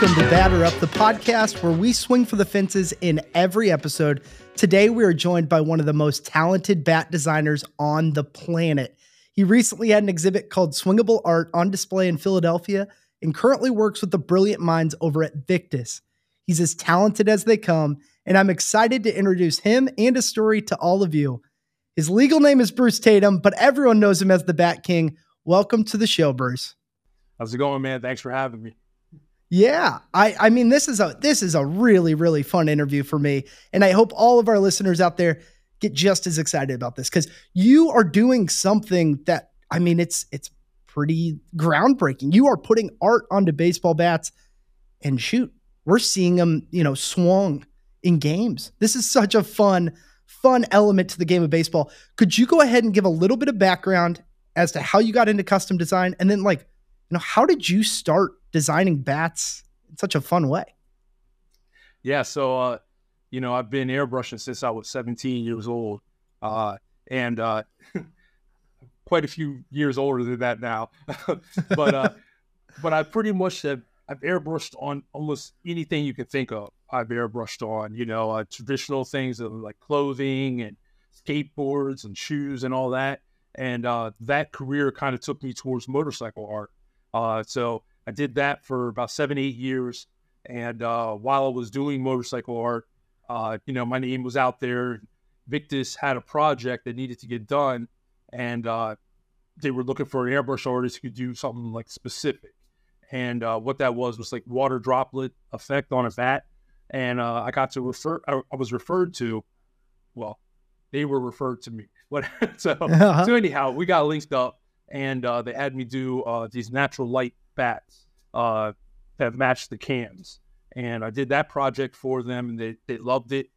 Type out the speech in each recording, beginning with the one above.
Welcome to Batter Up, the podcast where we swing for the fences in every episode. Today, we are joined by one of the most talented bat designers on the planet. He recently had an exhibit called Swingable Art on display in Philadelphia and currently works with the brilliant minds over at Victus. He's as talented as they come, and I'm excited to introduce him and his story to all of you. His legal name is Bruce Tatum, but everyone knows him as the Bat King. Welcome to the show, Bruce. How's it going, man? Thanks for having me. Yeah, I I mean this is a this is a really really fun interview for me, and I hope all of our listeners out there get just as excited about this because you are doing something that I mean it's it's pretty groundbreaking. You are putting art onto baseball bats, and shoot, we're seeing them you know swung in games. This is such a fun fun element to the game of baseball. Could you go ahead and give a little bit of background as to how you got into custom design, and then like you know how did you start designing bats in such a fun way? Yeah, so uh, you know, I've been airbrushing since I was 17 years old, uh, and uh, quite a few years older than that now. but uh, but I pretty much have I've airbrushed on almost anything you can think of. I've airbrushed on, you know, uh, traditional things like clothing and skateboards and shoes and all that. And uh, that career kind of took me towards motorcycle art. Uh, so I did that for about seven, eight years. And uh, while I was doing motorcycle art, uh, you know, my name was out there. Victus had a project that needed to get done, and uh, they were looking for an airbrush artist who could do something like specific. And uh, what that was was like water droplet effect on a bat. And uh, I got to refer, I, I, was referred to, well, they were referred to me. What so, uh-huh. so anyhow, we got linked up, and uh, they had me do these natural light bats uh, that matched the cans. And I did that project for them, and they, they loved it.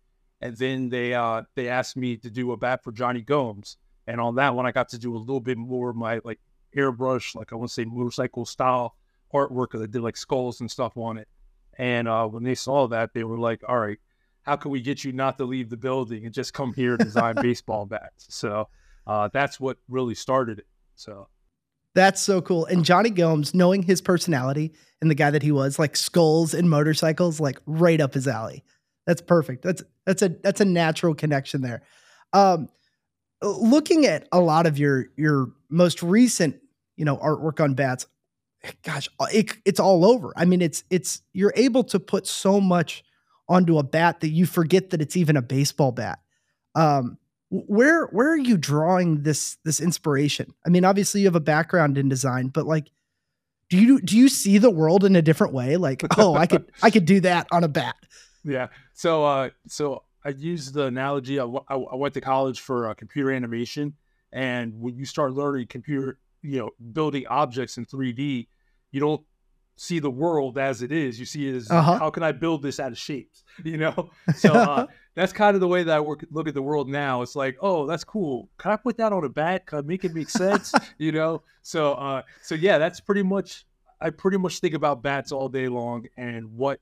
And then they uh, they asked me to do a bat for Jonny Gomes, and on that one I got to do a little bit more of my like airbrush, like I want to say motorcycle style artwork, because I did like skulls and stuff on it. And uh, when they saw that, they were like, "All right, how can we get you not to leave the building and just come here and design baseball bats?" So uh, that's what really started it. So that's so cool. And Jonny Gomes, knowing his personality and the guy that he was, like skulls and motorcycles, like right up his alley. That's perfect. That's that's a that's a natural connection there. Um, looking at a lot of your your most recent, you know, artwork on bats, gosh, it, it's all over. I mean, it's it's you're able to put so much onto a bat that you forget that it's even a baseball bat. Um, where where are you drawing this this inspiration? I mean, obviously you have a background in design, but like do you do you see the world in a different way? Like, oh, I could I could do that on a bat. Yeah. So uh so I use the analogy I, I went to college for uh, computer animation and when you start learning computer, you know, building objects in 3D, you don't see the world as it is. You see it as uh-huh. how can I build this out of shapes? You know? So uh, that's kind of the way that I work, look at the world now. It's like, oh, that's cool. Can I put that on a bat? Can I make it make sense? you know? So, uh, so yeah, that's pretty much. I pretty much think about bats all day long, and what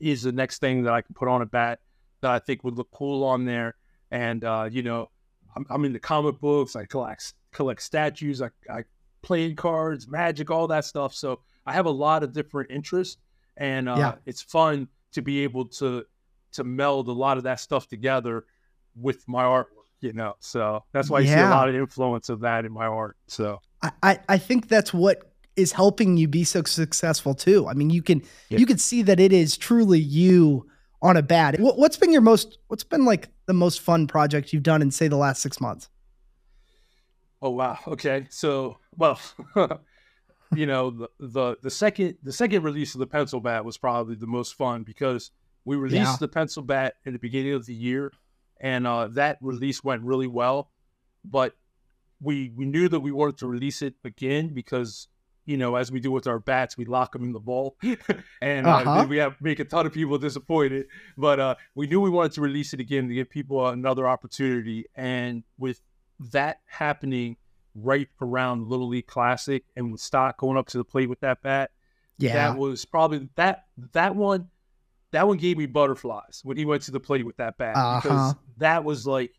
is the next thing that I can put on a bat that I think would look cool on there. And uh, you know, I'm, I'm into comic books. I collect collect statues. I, I playing cards, magic, all that stuff. So I have a lot of different interests, and uh, yeah. it's fun to be able to to meld a lot of that stuff together with my artwork, you know. So that's why you yeah. see a lot of influence of that in my art. So I, I think that's what is helping you be so successful too. I mean, you can yeah. you can see that it is truly you on a bat. What, what's been your most what's been like the most fun project you've done in say the last six months? Oh wow. Okay. So well you know the, the the second the second release of the pencil bat was probably the most fun because we released yeah. the pencil bat in the beginning of the year, and uh, that release went really well. But we we knew that we wanted to release it again because you know as we do with our bats, we lock them in the ball, and uh, uh-huh. we have make a ton of people disappointed. But uh, we knew we wanted to release it again to give people another opportunity, and with that happening right around Little League Classic and with Stott going up to the plate with that bat. Yeah, that was probably that that one. That one gave me butterflies when he went to the plate with that bat uh-huh. because that was like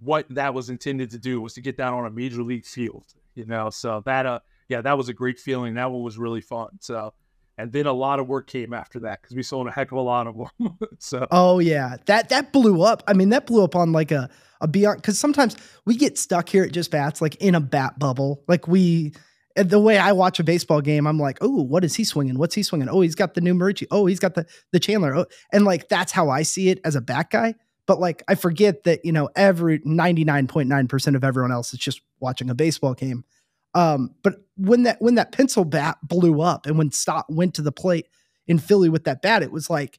what that was intended to do was to get down on a major league field, you know. So that uh, yeah, that was a great feeling. That one was really fun. So and then a lot of work came after that because we sold a heck of a lot of them. so oh yeah, that that blew up. I mean, that blew up on like a a beyond because sometimes we get stuck here at just bats like in a bat bubble. Like we the way I watch a baseball game, I'm like, oh, what is he swinging? What's he swinging? Oh, he's got the new Marucci. Oh, he's got the the Chandler. Oh, and like that's how I see it as a bat guy. But like I forget that you know every 99.9 percent of everyone else is just watching a baseball game. Um, but when that when that pencil bat blew up and when Stott went to the plate in Philly with that bat, it was like,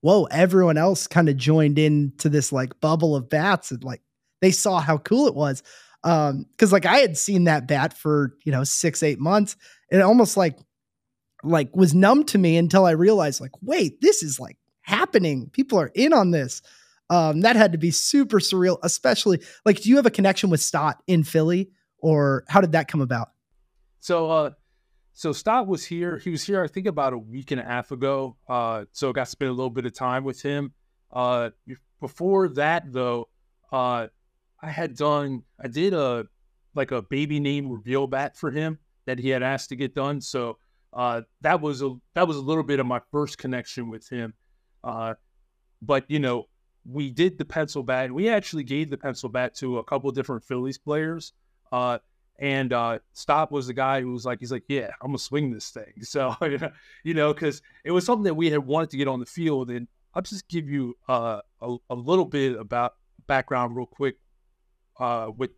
whoa! Everyone else kind of joined in to this like bubble of bats and like they saw how cool it was. Um, because like I had seen that bat for you know six eight months, and it almost like like was numb to me until I realized like, wait, this is like happening. People are in on this. Um, that had to be super surreal, especially like, do you have a connection with Stott in Philly, or how did that come about? So, uh, so Stott was here. He was here, I think, about a week and a half ago. Uh, so I got to spend a little bit of time with him. Uh, before that, though, uh, I had done, I did a like a baby name reveal bat for him that he had asked to get done. So uh, that was a that was a little bit of my first connection with him. Uh, but you know, we did the pencil bat. We actually gave the pencil bat to a couple different Phillies players. Uh, and uh, Stott was the guy who was like, he's like, yeah, I'm gonna swing this thing. So you know, because it was something that we had wanted to get on the field. And I'll just give you uh, a, a little bit about background real quick uh, with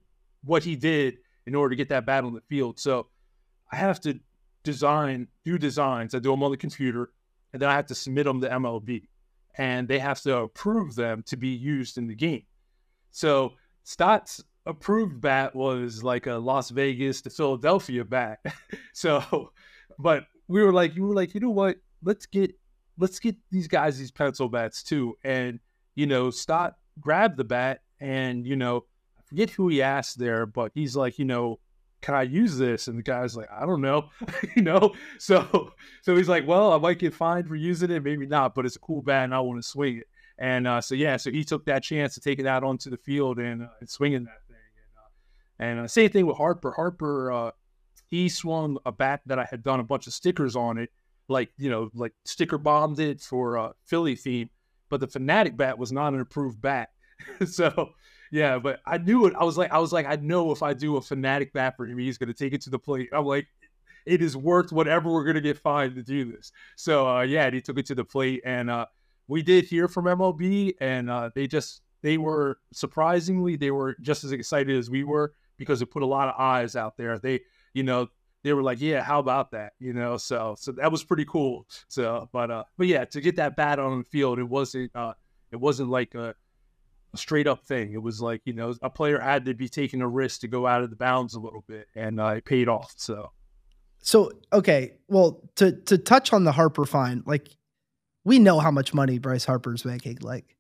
what he did in order to get that bat on the field. So I have to design, do designs. I do them on the computer, and then I have to submit them to MLB, and they have to approve them to be used in the game. So Stott's approved bat was like a Las Vegas to Philadelphia bat. so, but we were like, you were like, you know what? Let's get let's get these guys these pencil bats too. And you know, Stott grabbed the bat, and you know, forget who he asked there, but he's like, you know, can I use this? And the guy's like, I don't know, you know. So, so he's like, well, I might get fined for using it, maybe not, but it's a cool bat, and I want to swing it. And uh, so yeah, so he took that chance to take it out onto the field and, uh, and swinging that. And, uh, same thing with Harper. Harper, uh, he swung a bat that I had done a bunch of stickers on it, like you know, like sticker bombed it for uh, Philly theme. But the Phanatic bat was not an approved bat, so yeah, but I knew it. I was like, I was like, I know if I do a Phanatic bat for him, he's gonna take it to the plate. I'm like, it is worth whatever we're gonna get fined to do this. So uh, yeah, he took it to the plate, and uh, we did hear from MLB, and uh, they just they were surprisingly they were just as excited as we were because it put a lot of eyes out there. They, you know, they were like, yeah, how about that? You know, so so that was pretty cool. So, but uh, but yeah, to get that bat on the field, it wasn't uh, it wasn't like a a straight up thing. It was like you know a player had to be taking a risk to go out of the bounds a little bit, and uh, it paid off. So, so okay, well to to touch on the Harper fine, like we know how much money Bryce Harper's making. Like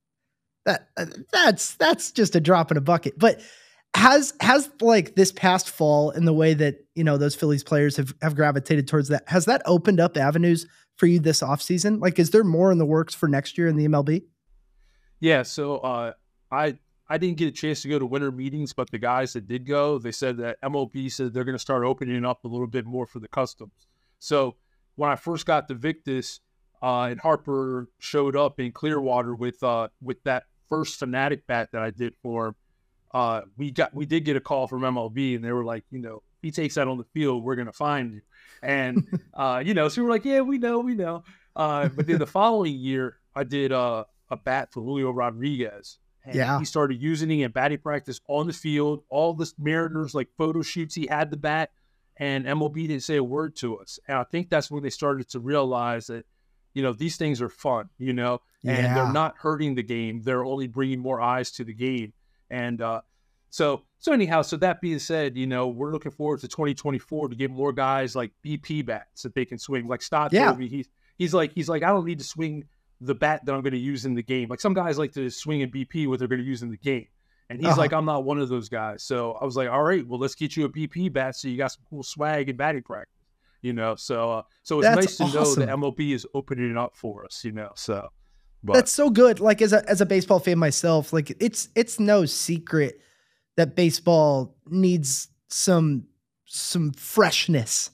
that uh, that's that's just a drop in a bucket. But has has like this past fall in the way that you know those Phillies players have have gravitated towards that has that opened up avenues for you this offseason? Like, is there more in the works for next year in the MLB? Yeah, so uh, I I didn't get a chance to go to winter meetings, but the guys that did go, they said that MLB said they're going to start opening up a little bit more for the customs. So when I first got to Victus, uh, and Harper showed up in Clearwater with uh, with that first Phanatic bat that I did for him, uh, we got we did get a call from MLB, and they were like, you know, he takes that on the field, we're going to find you. And uh, you know, so we were like, yeah, we know, we know. Uh, but then the following year, I did uh, a bat for Julio Rodriguez and yeah. he started using it in batting practice on the field. All the Mariners like photo shoots, he had the bat, and MLB didn't say a word to us. And I think that's when they started to realize that, you know, these things are fun, you know, and yeah. they're not hurting the game. They're only bringing more eyes to the game. And uh, so, so anyhow, so that being said, you know, we're looking forward to 2024 to get more guys like BP bats that they can swing. Like Stott yeah. me, he's he's like he's like I don't need to swing the bat that I'm going to use in the game. Like some guys like to swing in BP what they're going to use in the game. And he's uh-huh. like, I'm not one of those guys. So I was like, all right, well, let's get you a BP bat so you got some cool swag and batting practice. You know, so uh, so it's That's nice to awesome. know that MLB is opening it up for us. You know, so but. That's so good. Like as a as a baseball fan myself, like it's it's no secret that baseball needs some some freshness,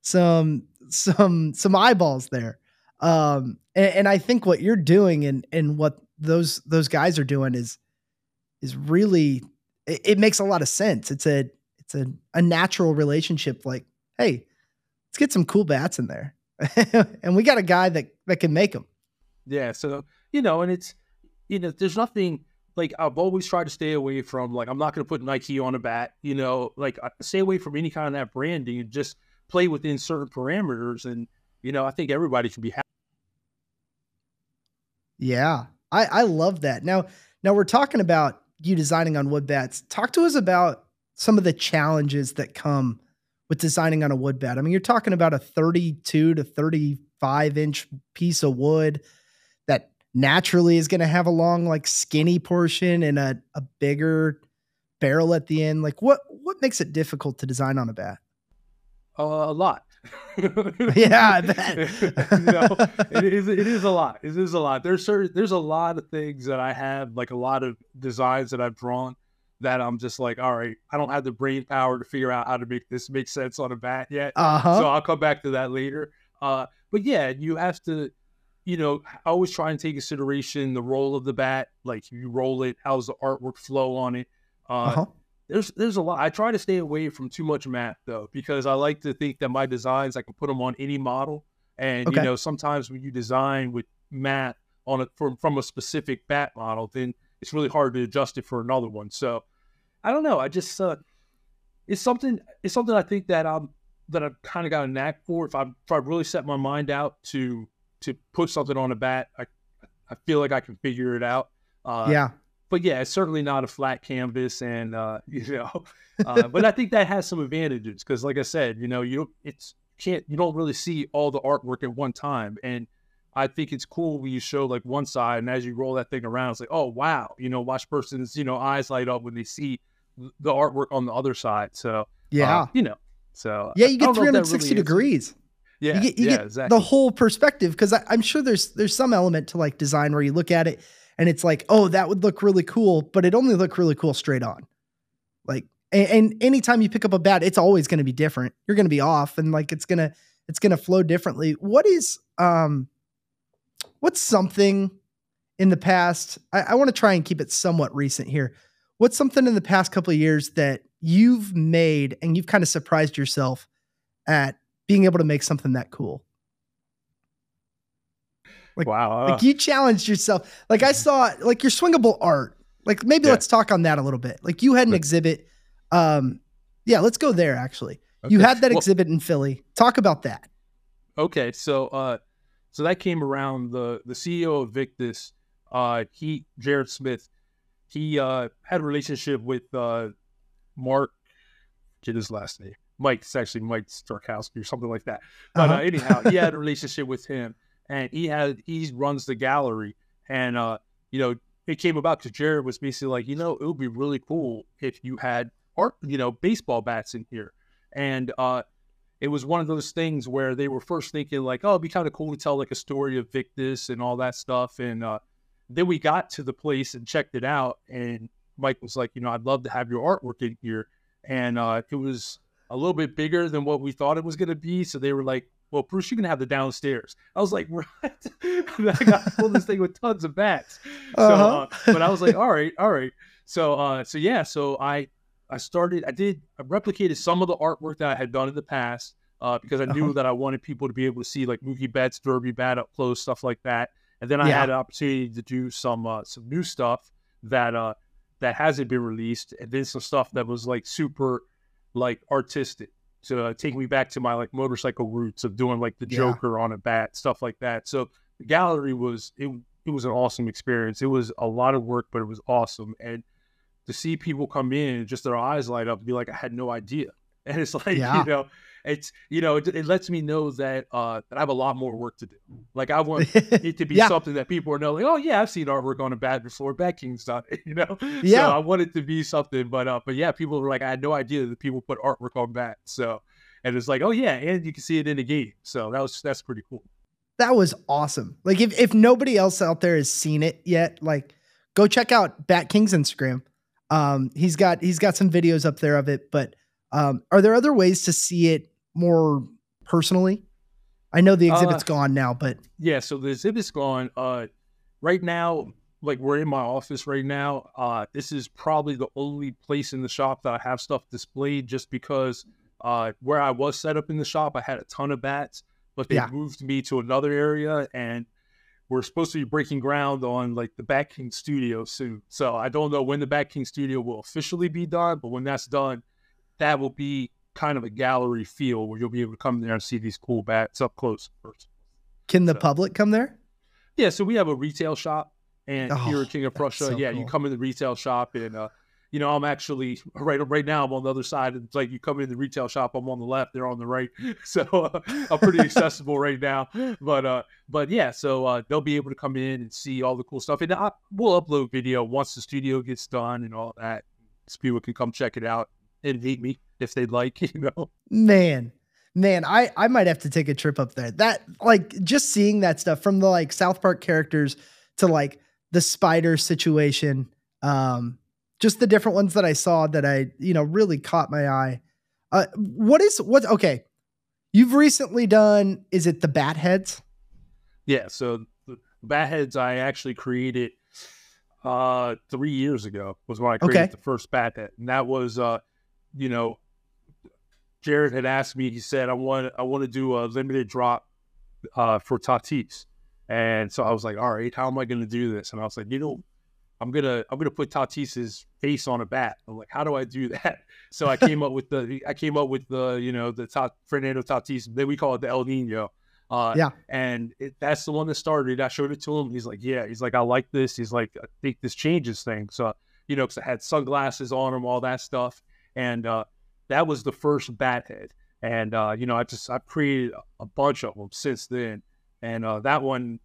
some some some eyeballs there. Um, and, and I think what you're doing and and what those those guys are doing is is really it, it makes a lot of sense. It's a it's a, a natural relationship. Like, hey, let's get some cool bats in there, and we got a guy that that can make them. Yeah. So you know, and it's you know, there's nothing like I've always tried to stay away from like I'm not going to put Nike on a bat. You know, like stay away from any kind of that branding and just play within certain parameters. And you know, I think everybody should be happy. Yeah, I I love that. Now now we're talking about you designing on wood bats. Talk to us about some of the challenges that come with designing on a wood bat. I mean, you're talking about a 32 to 35 inch piece of wood naturally is going to have a long, like skinny portion and a, a bigger barrel at the end. Like, what what makes it difficult to design on a bat? Uh, a lot. yeah, I bet. no, it is. It is a lot. It is a lot. There's certain. There's a lot of things that I have, like a lot of designs that I've drawn that I'm just like, all right, I don't have the brain power to figure out how to make this make sense on a bat yet. Uh-huh. So I'll come back to that later. Uh, but yeah, you have to, you know, I always try and take consideration the roll of the bat. Like you roll it, how's the artwork flow on it? Uh, uh-huh there's there's a lot. I try to stay away from too much math though, because I like to think that my designs I can put them on any model. And okay. you know, sometimes when you design with math on it from from a specific bat model, then it's really hard to adjust it for another one. So I don't know. I just uh, it's something it's something I think that I'm that I've kind of got a knack for. If I if I really set my mind out to to put something on a bat, I I feel like I can figure it out. Uh, yeah but yeah, it's certainly not a flat canvas, and uh, you know, uh, but I think that has some advantages because, like I said, you know, you it's can't you don't really see all the artwork at one time, and I think it's cool when you show like one side, and as you roll that thing around, it's like, oh wow, you know, watch person's you know eyes light up when they see the artwork on the other side. So uh, yeah, you know, so yeah, you get 360 really degrees. Yeah, you get, you yeah, get exactly. the whole perspective because I'm sure there's there's some element to like design where you look at it and it's like, oh, that would look really cool, but it only look really cool straight on. Like, and, and anytime you pick up a bat, it's always going to be different. You're going to be off, and like it's gonna it's gonna flow differently. What is um, what's something in the past? I, I want to try and keep it somewhat recent here. What's something in the past couple of years that you've made and you've kind of surprised yourself at being able to make something that cool? Like, wow. Like you challenged yourself. Like I saw like your swingable art. Like maybe yeah. let's talk on that a little bit. Like you had an exhibit. Um yeah, let's go there actually. Okay. You had that well, exhibit in Philly. Talk about that. Okay. So uh so that came around the the CEO of Victus, uh he Jared Smith, he uh had a relationship with uh Mark get his last name. Mike, it's actually Mike Starkowski or something like that. But uh-huh. uh, anyhow, he had a relationship with him and he had he runs the gallery, and uh, you know, it came about because Jared was basically like, you know, it would be really cool if you had art, you know, baseball bats in here, and uh, it was one of those things where they were first thinking like, oh, it'd be kind of cool to tell like a story of Victus and all that stuff, and uh, then we got to the place and checked it out, and Mike was like, you know, I'd love to have your artwork in here, and uh, it was a little bit bigger than what we thought it was going to be, so they were like, well, Bruce, you can have the downstairs. I was like, what? I got to pull this thing with tons of bats. So, uh-huh. uh, but I was like, all right, all right. So, uh, so yeah, so I, I started, I did, I replicated some of the artwork that I had done in the past uh, because I knew uh-huh. that I wanted people to be able to see like Mookie Betts, Derby bat up close, stuff like that. And then I yeah. had an opportunity to do some, uh, some new stuff that, uh, that hasn't been released, and then some stuff that was like super, like artistic to uh, take me back to my like motorcycle roots of doing like the Joker on a bat, stuff like that. So the gallery was it. It was an awesome experience. It was a lot of work, but it was awesome. And to see people come in and just their eyes light up and be like, I had no idea. And it's like, yeah. you know, it's you know it, it, lets me know that uh that I have a lot more work to do. Like I want it to be yeah. something that people are knowing. Like, oh yeah, I've seen artwork on a bat before. Bat King's done it, you know. Yeah. So I want it to be something, but uh, but yeah, people were like, I had no idea that people put artwork on bat. So and it's like, oh yeah, and you can see it in the game. So that was that's pretty cool. That was awesome. Like if if nobody else out there has seen it yet, like go check out Bat King's Instagram. Um, he's got he's got some videos up there of it, but um, are there other ways to see it more personally? I know the exhibit's Uh, gone now, but Yeah, so the exhibit's gone. Uh, right now, like we're in my office right now. Uh, this is probably the only place in the shop that I have stuff displayed, just because uh, where I was set up in the shop, I had a ton of bats, but they Yeah. moved me to another area, and we're supposed to be breaking ground on like the Bat King Studio soon. So I don't know when the Bat King Studio will officially be done, but when that's done, that will be kind of a gallery feel where you'll be able to come there and see these cool bats up close first. can the So- public come there? Yeah, so we have a retail shop, and here Oh, at King of Prussia, so yeah, you come in the retail shop, and uh, you know, I'm actually right right now. I'm on the other side. It's like you come in the retail shop, I'm on the left, they're on the right, so uh, I'm pretty accessible right now. But uh, but yeah, so uh, they'll be able to come in and see all the cool stuff, and I, we'll upload video once the studio gets done and all that. So people can come check it out and meet me if they'd like, you know. Man, man, I I might have to take a trip up there. That like just seeing that stuff from the like South Park characters to like the spider situation, um, just the different ones that I saw that I you know really caught my eye. Uh, what is what? Okay, you've recently done. Is it the bat heads? Yeah, so the bat heads I actually created uh three years ago was when I created Okay. the first bat head. And that was uh you know Jared had asked me, he said, I want I want to do a limited drop uh for Tatis. And so I was like, all right, how am I gonna do this? And I was like, you know, I'm gonna I'm gonna put Tatis's face on a bat. I'm like, how do I do that? So I came up with the I came up with the you know the Ta- Fernando Tatis. Then we call it the El Nino. Uh, Yeah. and it, that's the one that started. I showed it to him. He's like, yeah. He's like, I like this. He's like, I think this changes things. So you know, because I had sunglasses on him, all that stuff, and uh, that was the first bat head. And uh, you know, I just I created a bunch of them since then, and uh, that one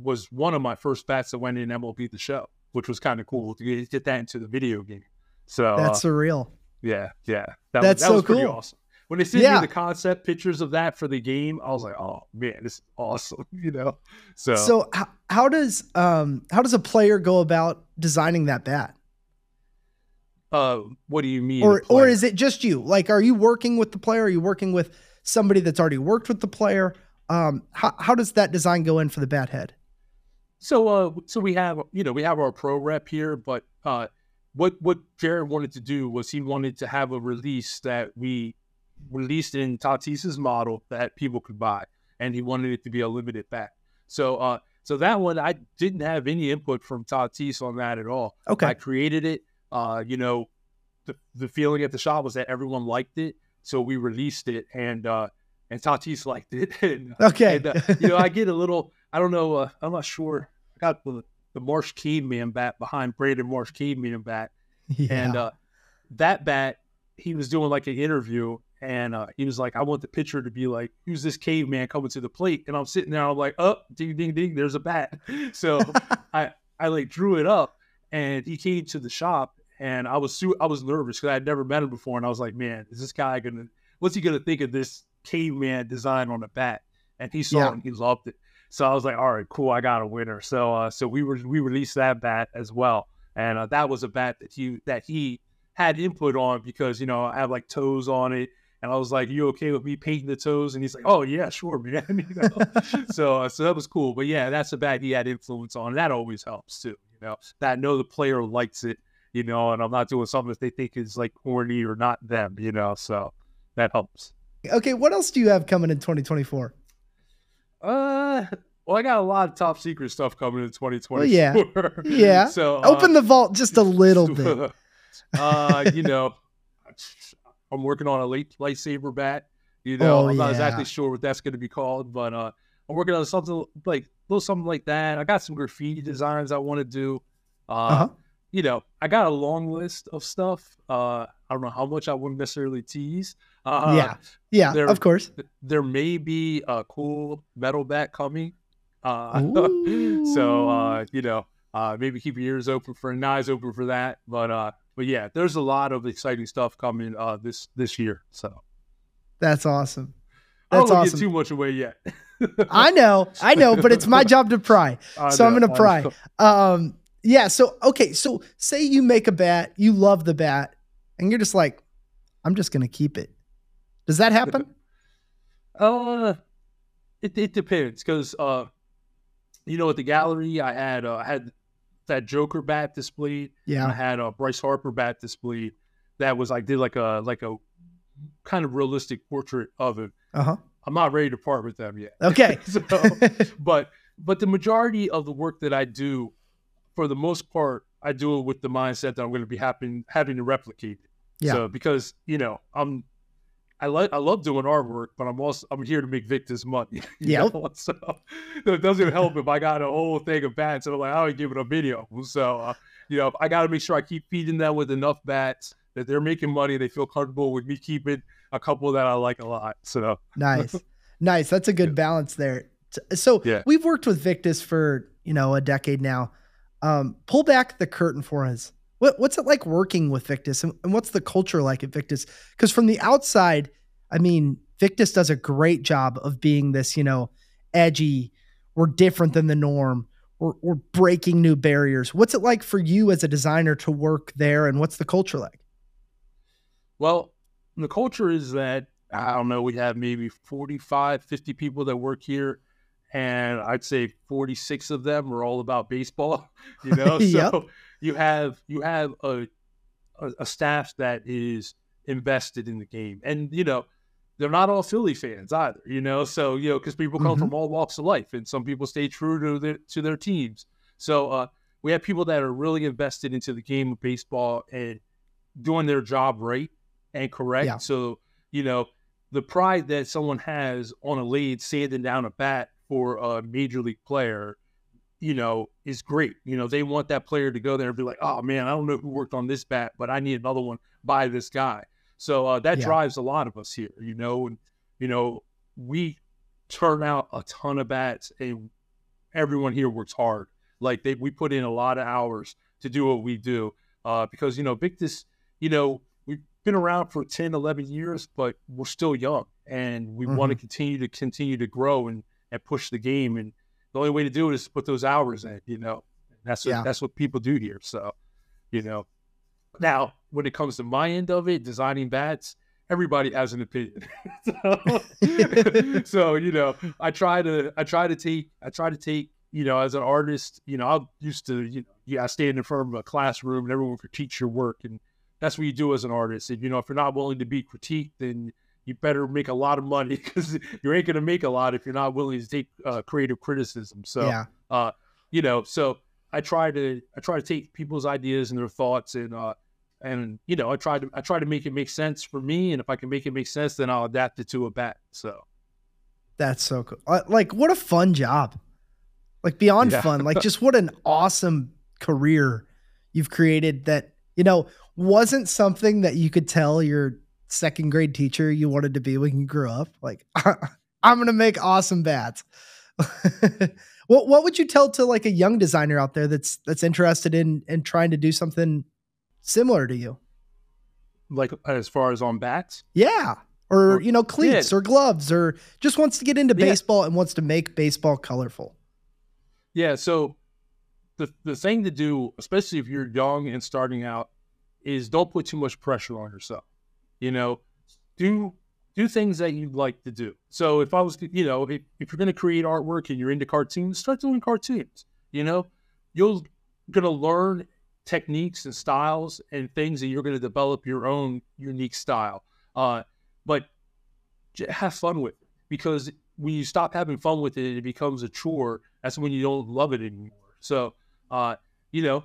was one of my first bats that went in MLB the show, which was kind of cool to get, get that into the video game. So uh, That's surreal. yeah, yeah, that, That's was, that so was pretty cool. awesome. When they sent Yeah. me the concept pictures of that for the game, I was like, "Oh man, this is awesome!" You know. So, So how, how does um how does a player go about designing that bat? Uh, what do you mean? or or is it just you? Like, are you working with the player? Are you working with somebody that's already worked with the player? Um, how how does that design go in for the bat head? So, uh, so we have, you know, we have our pro rep here, but uh, what what Jared wanted to do was he wanted to have a release that we released in Tatis's model that people could buy, and he wanted it to be a limited bat. So, uh, so that one I didn't have any input from Tatis on that at all. Okay, I created it. Uh, you know, the the feeling at the shop was that everyone liked it, so we released it, and uh, and Tatis liked it. and, okay, and, uh, you know, I get a little. I don't know. Uh, I'm not sure. I got the, the Marsh man bat behind Brandon Marsh Caveman bat, yeah. and uh, that bat, he was doing like an interview, and uh, he was like, "I want the pitcher to be like, who's this caveman coming to the plate?" And I'm sitting there, I'm like, "Oh, ding, ding, ding! There's a bat." So I I like drew it up, and he came to the shop, and I was su- I was nervous because I had never met him before, and I was like, "Man, is this guy gonna? What's he gonna think of this caveman design on the bat?" And he saw Yeah. it, and he loved it. So I was like, "All right, cool, I got a winner." So uh, so we were we released that bat as well, and uh, that was a bat that he that he had input on because you know I have like toes on it. And I was like, "You okay with me painting the toes?" And he's like, "Oh yeah, sure, man." you know? so, uh, so that was cool. But yeah, that's a bat he had influence on. That always helps too. You know, that I know the player likes it. You know, and I'm not doing something that they think is like corny or not them. You know, so that helps. okay. What else do you have coming in 2024? Uh, well, I got a lot of top secret stuff coming in 2024. Well, yeah. Yeah. So uh, Open the vault just a little bit. uh, you know, I'm working on a light lightsaber bat. You know, Oh, I'm not yeah. exactly sure what that's going to be called, but uh, I'm working on something like a little something like that. I got some graffiti designs I want to do. Uh, Uh-huh. You know, I got a long list of stuff. Uh, I don't know how much I wouldn't necessarily tease. Uh, yeah, yeah, there- of course. there may be a cool metal bat coming. Uh, so uh, you know, uh, maybe keep your ears open for and eyes open for that. But uh, but yeah, there's a lot of exciting stuff coming uh, this this year. So That's awesome. I don't That's want to awesome. give too much away yet. I know, I know, but it's my job to pry. I so I'm gonna pry. Um, yeah. So okay. So say you make a bat, you love the bat, and you're just like, I'm just gonna keep it. Does that happen? Uh, it, it depends because uh, you know, at the gallery, I had uh, I had that Joker bat displayed. Yeah. I had a Bryce Harper bat displayed. That was I did like a like a kind of realistic portrait of it. Uh huh. I'm not ready to part with them yet. Okay. so, but but the majority of the work that I do, for the most part, I do it with the mindset that I'm going to be having having to replicate it. Yeah. So because you know I'm, I like I love doing artwork, but I'm also I'm here to make Victus money. know? So, so it doesn't help if I got a whole thing of bats and I'm like I would give it a video. So uh, you know I got to make sure I keep feeding them with enough bats that they're making money. They feel comfortable with me keeping a couple that I like a lot. So Nice. nice. That's a good balance there. So Yeah. we've worked with Victus for, you know, a decade now. Um, pull back the curtain for us. What, what's it like working with Victus and, and what's the culture like at Victus? Because from the outside, I mean, Victus does a great job of being this, you know, edgy, we're different than the norm. We're, we're breaking new barriers. What's it like for you as a designer to work there and what's the culture like? Well, the culture is that I don't know, we have maybe 45, 50 people that work here. And I'd say 46 of them are all about baseball, you know? Yep. So you have you have a, a a staff that is invested in the game. And, you know, they're not all Philly fans either, you know. So, you know, because people come Mhm. from all walks of life and some people stay true to their to their teams. So uh we have people that are really invested into the game of baseball and doing their job right and correct. Yeah. So, you know, the pride that someone has on a lead sanding down a bat for a major league player, you know, is great. You know, they want that player to go there and be like, oh man, I don't know who worked on this bat, but I need another one by this guy. So uh, that Yeah. drives a lot of us here, you know, and, you know, we turn out a ton of bats and everyone here works hard. Like they, we put in a lot of hours to do what we do uh, because, you know, Victus, you know, we've been around for 10, 11 years, but we're still young and we want to continue to continue to grow and, and push the game. And the only way to do it is to put those hours in, you know, that's what, Yeah. that's what people do here. So, you know, now when it comes to my end of it, designing bats, everybody has an opinion. so, so, you know, I try to, I try to take, I try to take, you know, as an artist, you know, I'm used to, you know, yeah, I stand in front of a classroom and everyone critiques your work. And that's what you do as an artist. And, you know, if you're not willing to be critiqued, then you better make a lot of money because you ain't going to make a lot if you're not willing to take uh, creative criticism. So, yeah. uh, you know, so I try to I try to take people's ideas and their thoughts and uh and you know I try to I try to make it make sense for me and if I can make it make sense then I'll adapt it to a bat. So That's so cool. Uh, Like, what a fun job. Like, beyond Yeah. fun. Like, just what an awesome career you've created that, you know, wasn't something that you could tell your second grade teacher you wanted to be when you grew up. Like, I'm going to make awesome bats. what what would you tell to like a young designer out there that's that's interested in in trying to do something similar to you? like as far as on bats, Yeah. Or, Or- you know, cleats or gloves or just wants to get into Yeah. baseball and wants to make baseball colorful. yeah. So the the thing to do, especially if you're young and starting out, is don't put too much pressure on yourself. You know, do do things that you'd like to do. So if I was, you know, if, if you're going to create artwork and you're into cartoons, start doing cartoons. You know, you're going to learn techniques and styles and things and you're going to develop your own unique style. Uh, but have fun with it because when you stop having fun with it, it becomes a chore. That's when you don't love it anymore. So, uh, you know,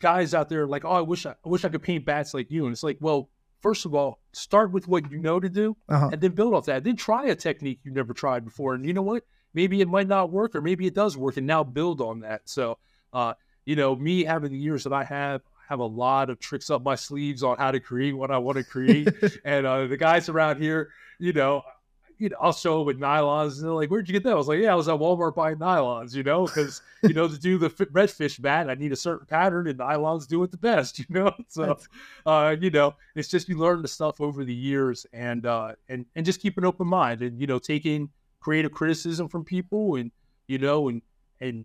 guys out there like, oh, I wish I, I wish I could paint bats like you. And it's like, well, first of all, start with what you know to do Uh-huh. and then build off that. Then try a technique you've never tried before. And you know what? Maybe it might not work or maybe it does work and now build on that. So, uh, you know, me having the years that I have, I have a lot of tricks up my sleeves on how to create what I want to create. and uh, the guys around here, you know, you know, I'll show them with nylons. And they're like, "Where'd you get that?" I was like, "Yeah, I was at Walmart buying nylons." You know, because you know to do the redfish bat, I need a certain pattern, and nylons do it the best. You know, so uh, you know, it's just you learn the stuff over the years, and uh, and and just keep an open mind, and you know, taking creative criticism from people, and you know, and and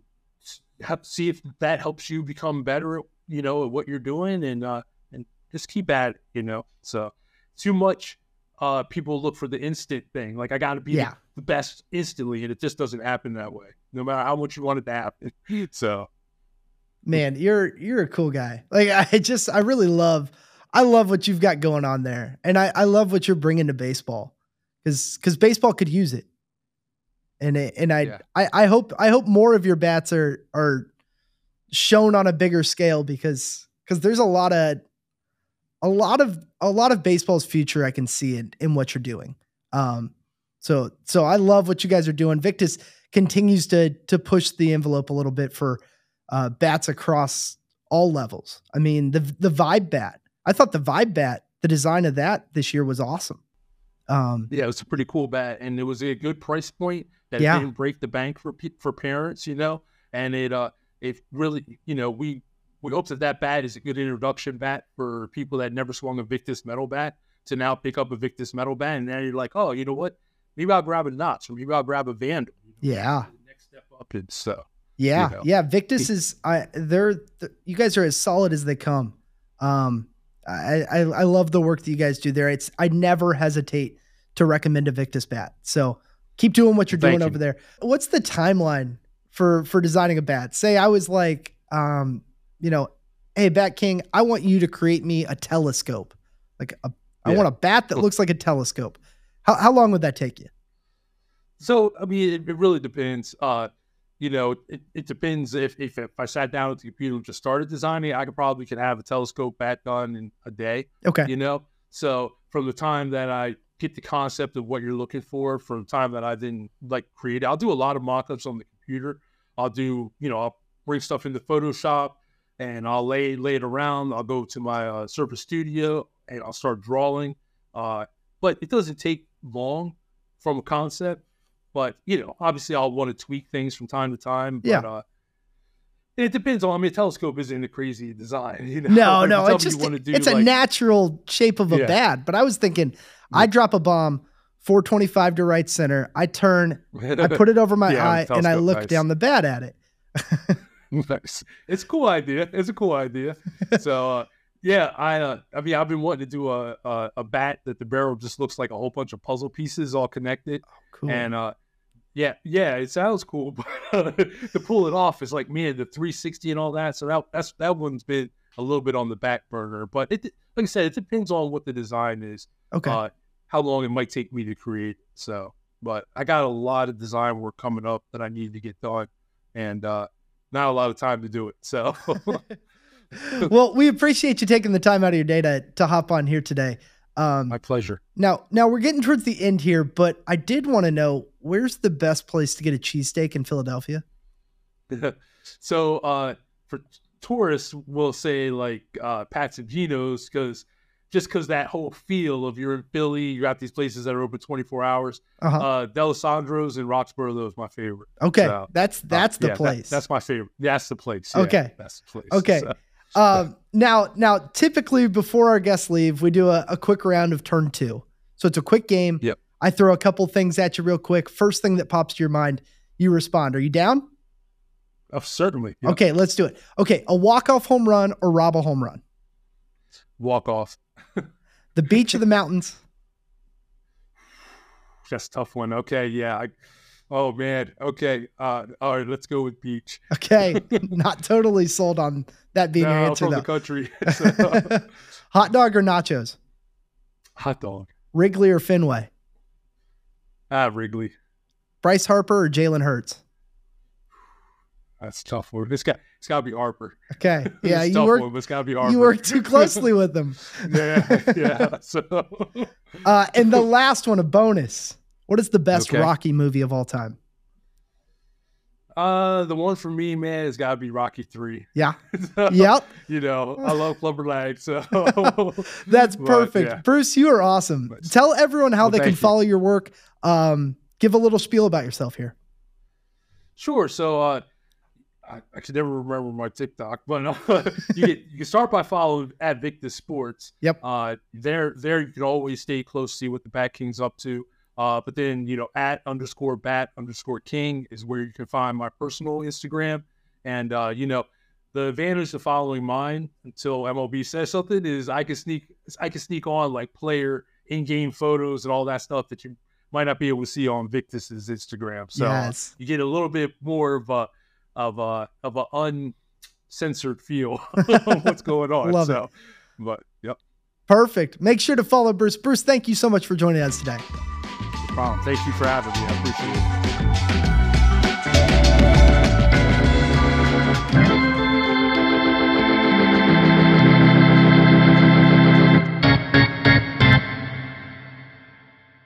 have, see if that helps you become better, at, you know, at what you're doing, and uh, and just keep at it. You know, so too much uh, people look for the instant thing. Like I got to be Yeah. the, best instantly, and it just doesn't happen that way. No matter how much you want it to happen. So, man, you're you're a cool guy. Like I just I really love I love what you've got going on there, and I I love what you're bringing to baseball because because baseball could use it. And it, and I, Yeah. I I hope I hope more of your bats are are shown on a bigger scale because because there's a lot of a lot of a lot of baseball's future I can see in, in what you're doing. Um so so I love what you guys are doing. Victus continues to to push the envelope a little bit for uh bats across all levels. I mean the the vibe bat. I thought the vibe bat, the design of that this year was awesome. Um yeah, it was a pretty cool bat, and it was a good price point that Yeah. didn't break the bank for for parents, you know. And it uh, it really, you know, we we hope that that bat is a good introduction bat for people that never swung a Victus metal bat to now pick up a Victus metal bat, and now you're like, oh, you know what? Maybe I'll grab a NOX, or maybe I'll grab a Vandal. you Yeah. next step up, and so Yeah, know. yeah. Victus is I they're th- you guys are as solid as they come. Um, I, I I love the work that you guys do there. It's I never hesitate to recommend a Victus bat. So keep doing what you're Thank doing you. over there. What's the timeline for for designing a bat? Say I was like, um, you know, hey Bat King, I want you to create me a telescope, like a I Yeah. want a bat that looks like a telescope. How how long would that take you? So I mean, it, it really depends. Uh, you know, it, it depends if, if if I sat down at the computer and just started designing, I could probably could have a telescope bat done in a day. Okay, You know, so from the time that I get the concept of what you're looking for, from the time that I then like create, I'll do a lot of mock-ups on the computer. I'll do, you know, I'll bring stuff into Photoshop and I'll lay lay it around. I'll go to my uh, Surface Studio and I'll start drawing. Uh, but it doesn't take long from a concept. But you know, obviously, I'll want to tweak things from time to time. But, Yeah. Uh, and it depends on. I mean, a telescope isn't a crazy design. You know? No, If no, it's just do, it's a natural shape of a Yeah. bat. But I was thinking, I drop a bomb, 425 to right center. I turn, I put it over my Yeah, eye, and I look nice. down the bat at it. nice. It's a cool idea. It's a cool idea. so uh, yeah, I uh, I mean I've been wanting to do a, a a bat that the barrel just looks like a whole bunch of puzzle pieces all connected, Cool. and uh, yeah, yeah, it sounds cool, but to pull it off is like man, the 360 and all that. So that that's that one's been a little bit on the back burner, but it like I said, it depends on what the design is, okay. uh, how long it might take me to create. So, but I got a lot of design work coming up that I need to get done, and uh, not a lot of time to do it. So. well, we appreciate you taking the time out of your day to, to hop on here today. Um, My pleasure. now, now we're getting towards the end here, but I did want to know where's the best place to get a cheesesteak in Philadelphia? so uh, for tourists, we'll say like uh, Pat's and Geno's because just because that whole feel of you're in Philly, you're at these places that are open 24 hours. Uh-huh. Uh, Dalessandro's in Roxborough, those my favorite. okay, so, that's Uh, that's the yeah, that- place. that's my favorite. That's the place. Yeah, Okay. that's the place. Okay. So, Um, now, now, typically before our guests leave, we do a, a quick round of turn two. So it's a quick game. Yep. I throw a couple things at you real quick. First thing that pops to your mind, you respond. Are you down? oh, certainly. Yeah. Okay, let's do it. Okay, a walk off home run or rob a home run? Walk off. The beach or the mountains? That's a tough one. Okay. Yeah. I, oh man. Okay. Uh, all right. Let's go with beach. Okay, not totally sold on that being No, your answer from the country. so- Hot dog or nachos? hot dog. Wrigley or Fenway? Ah, Wrigley. Bryce Harper or Jalen Hurts? That's tough one. It's got it's got to be Harper. Okay, yeah, It's you tough work one, but it's got to be Harper. you work too closely with them. yeah, yeah. So Uh, and the last one, a bonus. What is the best Okay. Rocky movie of all time? uh, the one for me, man, has got to be Rocky Three. Yeah. So, Yep. You know, I love Clubber Lang, so That's But, perfect. yeah. Bruce, you are awesome. But- Tell everyone how Well, they can you. follow your work. Um, give a little spiel about yourself here. Sure. So uh, I, I can never remember my TikTok, but uh, you get, you can start by following at Victus Sports. Yep. Uh, there there you can always stay close, to see what the Bat King's up to. Uh, but then you know at underscore Bat underscore King is where you can find my personal Instagram, and uh, you know. The advantage of following mine until MLB says something is I can sneak I can sneak on like player in-game photos and all that stuff that you might not be able to see on Victus's Instagram. So Yes. you get a little bit more of a of a of a uncensored feel of what's going on. Love it. but yep, Perfect. Make sure to follow Bruce. Bruce, thank you so much for joining us today. no problem. Thank you for having me. I appreciate it.